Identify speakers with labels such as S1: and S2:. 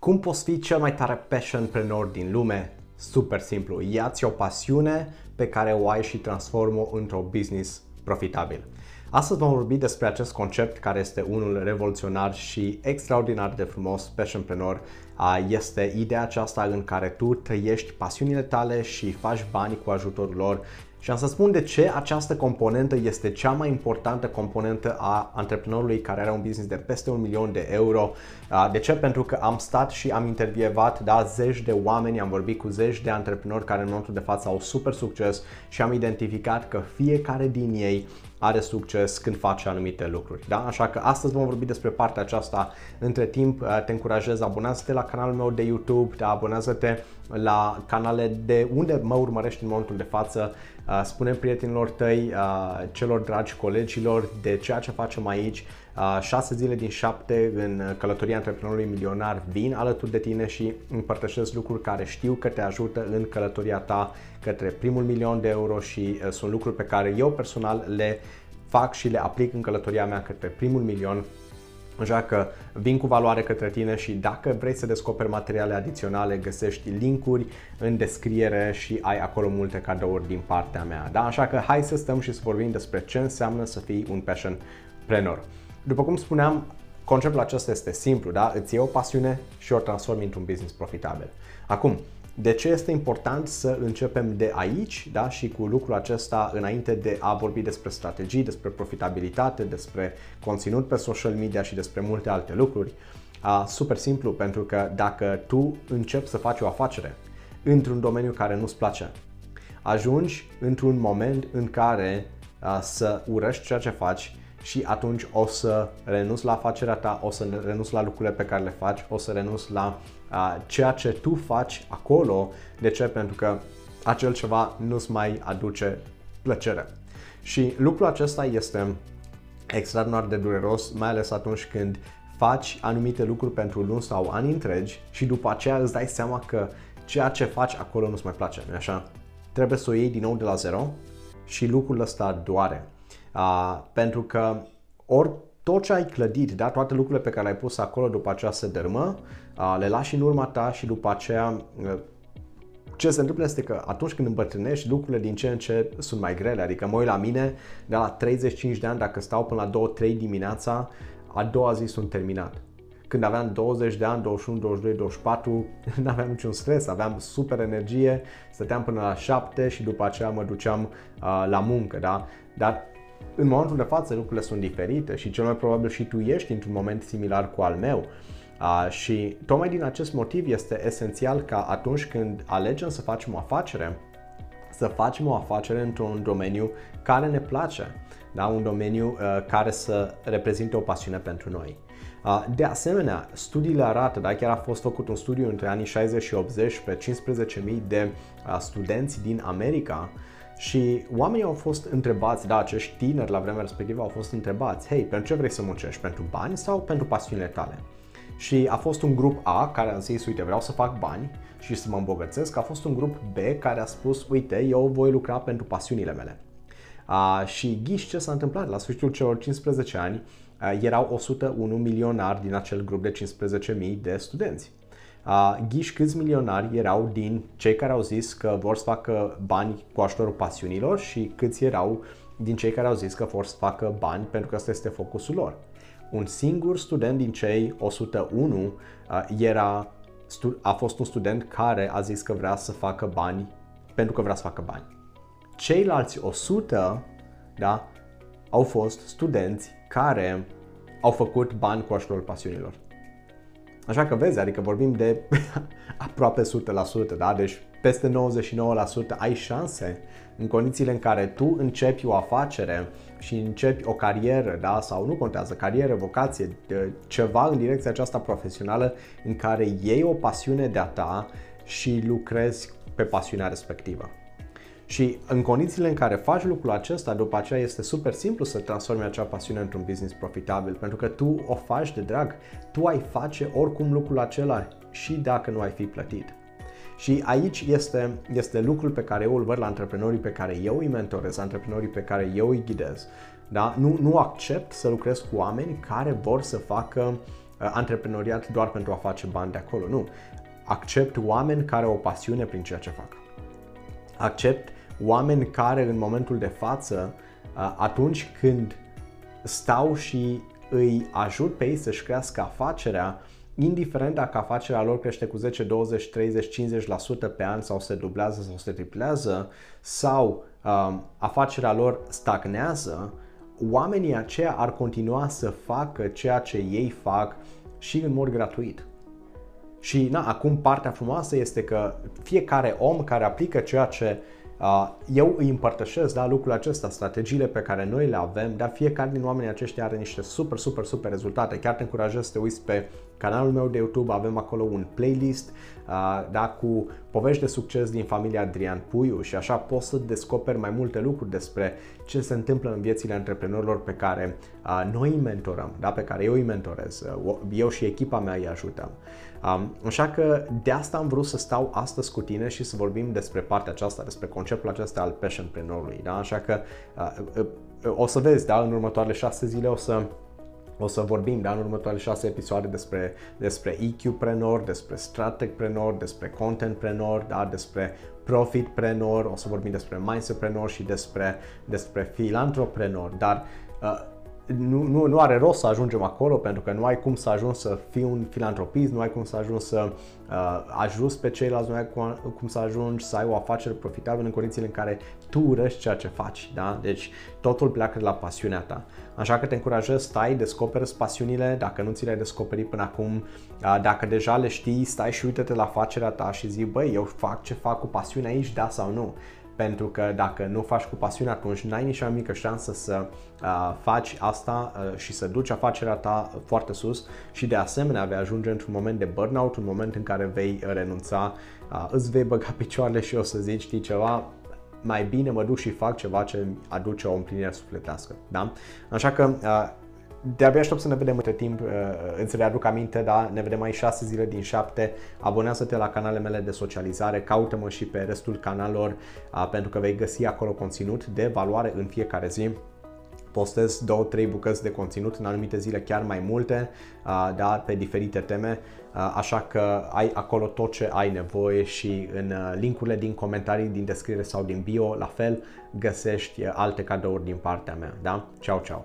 S1: Cum poți fi cel mai tare passionpreneur din lume? Super simplu. Ia-ți o pasiune pe care o ai și transformă într-o business profitabil. Astăzi vom vorbi despre acest concept care este unul revoluționar și extraordinar de frumos, passionpreneur. Este ideea aceasta în care tu trăiești pasiunile tale și faci bani cu ajutorul lor și am să spun de ce această componentă este cea mai importantă componentă a antreprenorului care are un business de peste un milion de euro. De ce? Pentru că am stat și am intervievat da, zeci de oameni, am vorbit cu zeci de antreprenori care în momentul de față au super succes și am identificat că fiecare din ei are succes când face anumite lucruri. Da? Așa că astăzi vom vorbi despre partea aceasta. Între timp te încurajez, abonează-te la canalul meu de YouTube, da? abonează-te la canale de unde mă urmărești în momentul de față Uh, spune prietenilor tăi, uh, celor dragi colegilor de ceea ce facem aici. 6 uh, zile din 7 în călătoria antreprenorului milionar vin alături de tine și împărtășesc lucruri care știu că te ajută în călătoria ta către primul milion de euro și sunt lucruri pe care eu personal le fac și le aplic în călătoria mea către primul milion Așa că vin cu valoare către tine și dacă vrei să descoperi materiale adiționale, găsești linkuri în descriere și ai acolo multe cadouri din partea mea. Da? Așa că hai să stăm și să vorbim despre ce înseamnă să fii un passion preneur. După cum spuneam, conceptul acesta este simplu, da? Îți iei o pasiune și o transformi într-un business profitabil. Acum, de ce este important să începem de aici da? și cu lucrul acesta înainte de a vorbi despre strategii, despre profitabilitate, despre conținut pe social media și despre multe alte lucruri? A, super simplu, pentru că dacă tu începi să faci o afacere într-un domeniu care nu-ți place, ajungi într-un moment în care a, să urăști ceea ce faci și atunci o să renunți la afacerea ta, o să renunți la lucrurile pe care le faci, o să renunți la uh, ceea ce tu faci acolo. De ce? Pentru că acel ceva nu-ți mai aduce plăcere. Și lucrul acesta este extraordinar de dureros, mai ales atunci când faci anumite lucruri pentru luni sau ani întregi și după aceea îți dai seama că ceea ce faci acolo nu-ți mai place, nu așa? Trebuie să o iei din nou de la zero și lucrul ăsta doare. Uh, pentru că ori tot ce ai clădit, da, toate lucrurile pe care le-ai pus acolo după aceea se dărâmă, uh, le lași în urma ta și după aceea uh, ce se întâmplă este că atunci când îmbătrânești, lucrurile din ce în ce sunt mai grele. Adică mă uit la mine, de la 35 de ani, dacă stau până la 2-3 dimineața, a doua zi sunt terminat. Când aveam 20 de ani, 21, 22, 24, nu aveam niciun stres, aveam super energie, stăteam până la 7 și după aceea mă duceam uh, la muncă, da? Dar în momentul de față lucrurile sunt diferite și cel mai probabil și tu ești într-un moment similar cu al meu. Uh, și tocmai din acest motiv este esențial ca atunci când alegem să facem o afacere, să facem o afacere într-un domeniu care ne place, da? un domeniu uh, care să reprezinte o pasiune pentru noi. Uh, de asemenea, studiile arată, da, chiar a fost făcut un studiu între anii 60 și 80 pe 15.000 de uh, studenți din America și oamenii au fost întrebați, da, acești tineri la vremea respectivă au fost întrebați, hei, pentru ce vrei să muncești? Pentru bani sau pentru pasiunile tale? Și a fost un grup A care a zis, uite, vreau să fac bani și să mă îmbogățesc. A fost un grup B care a spus, uite, eu voi lucra pentru pasiunile mele. A, și ghiși ce s-a întâmplat la sfârșitul celor 15 ani, a, erau 101 milionari din acel grup de 15.000 de studenți. Uh, ghiși câți milionari erau din cei care au zis că vor să facă bani cu ajutorul pasiunilor și câți erau din cei care au zis că vor să facă bani pentru că ăsta este focusul lor. Un singur student din cei 101 uh, era, a fost un student care a zis că vrea să facă bani pentru că vrea să facă bani. Ceilalți 100 da, au fost studenți care au făcut bani cu ajutorul pasiunilor. Așa că vezi, adică vorbim de aproape 100%, da? Deci peste 99% ai șanse în condițiile în care tu începi o afacere și începi o carieră, da? Sau nu contează, carieră, vocație, ceva în direcția aceasta profesională în care iei o pasiune de-a ta și lucrezi pe pasiunea respectivă. Și în condițiile în care faci lucrul acesta, după aceea este super simplu să transformi acea pasiune într-un business profitabil, pentru că tu o faci de drag. Tu ai face oricum lucrul acela și dacă nu ai fi plătit. Și aici este, este lucrul pe care eu îl văd la antreprenorii pe care eu îi mentorez, antreprenorii pe care eu îi ghidez. Da? Nu, nu accept să lucrez cu oameni care vor să facă uh, antreprenoriat doar pentru a face bani de acolo, nu. Accept oameni care au o pasiune prin ceea ce fac. Accept oameni care în momentul de față, uh, atunci când stau și îi ajut pe ei să-și crească afacerea, indiferent dacă afacerea lor crește cu 10, 20, 30, 50% pe an sau se dublează sau se triplează sau um, afacerea lor stagnează, oamenii aceia ar continua să facă ceea ce ei fac și în mod gratuit. Și na, acum partea frumoasă este că fiecare om care aplică ceea ce uh, eu îi împărtășesc da, lucrul acesta, strategiile pe care noi le avem, dar fiecare din oamenii aceștia are niște super, super, super rezultate. Chiar te încurajez să te uiți pe canalul meu de YouTube, avem acolo un playlist uh, da, cu povești de succes din familia Adrian Puiu și așa poți să descoperi mai multe lucruri despre ce se întâmplă în viețile antreprenorilor pe care uh, noi îi mentorăm, da, pe care eu îi mentorez, uh, eu și echipa mea îi ajutăm. Um, așa că de asta am vrut să stau astăzi cu tine și să vorbim despre partea aceasta, despre conceptul acesta al passionpreneurului. Da? Așa că uh, uh, o să vezi, da, în următoarele șase zile o să o să vorbim da, în următoarele șase episoade despre, despre EQ-preneur, despre Strateg-preneur, despre Content-preneur, da, despre Profit-preneur, o să vorbim despre Mindset-preneur și despre, despre Filantropreneur, dar uh, nu, nu, nu are rost să ajungem acolo pentru că nu ai cum să ajungi să fii un filantropist, nu ai cum să ajungi să uh, ajuți pe ceilalți, nu ai cum, cum să ajungi să ai o afacere profitabilă în condițiile în care tu urăști ceea ce faci. Da? Deci totul pleacă de la pasiunea ta. Așa că te încurajez, stai, descoperi pasiunile, dacă nu ți le-ai descoperit până acum, uh, dacă deja le știi, stai și uite-te la afacerea ta și zi, băi, eu fac ce fac cu pasiune aici, da sau nu pentru că dacă nu faci cu pasiune, atunci n-ai nici o mică șansă să uh, faci asta uh, și să duci afacerea ta foarte sus și de asemenea vei ajunge într-un moment de burnout, un moment în care vei renunța, uh, îți vei băga picioarele și o să zici, știi ceva, mai bine mă duc și fac ceva ce aduce o împlinire sufletească. Da? Așa că uh, de-abia aștept să ne vedem între timp, uh, îți readuc aminte, da, ne vedem mai 6 zile din 7, abonează-te la canalele mele de socializare, caută-mă și pe restul canalelor uh, pentru că vei găsi acolo conținut de valoare în fiecare zi. Postez 2-3 bucăți de conținut, în anumite zile chiar mai multe, uh, da, pe diferite teme, așa că ai acolo tot ce ai nevoie și în linkurile din comentarii, din descriere sau din bio, la fel, găsești alte cadouri din partea mea, da? Ciao, ciao!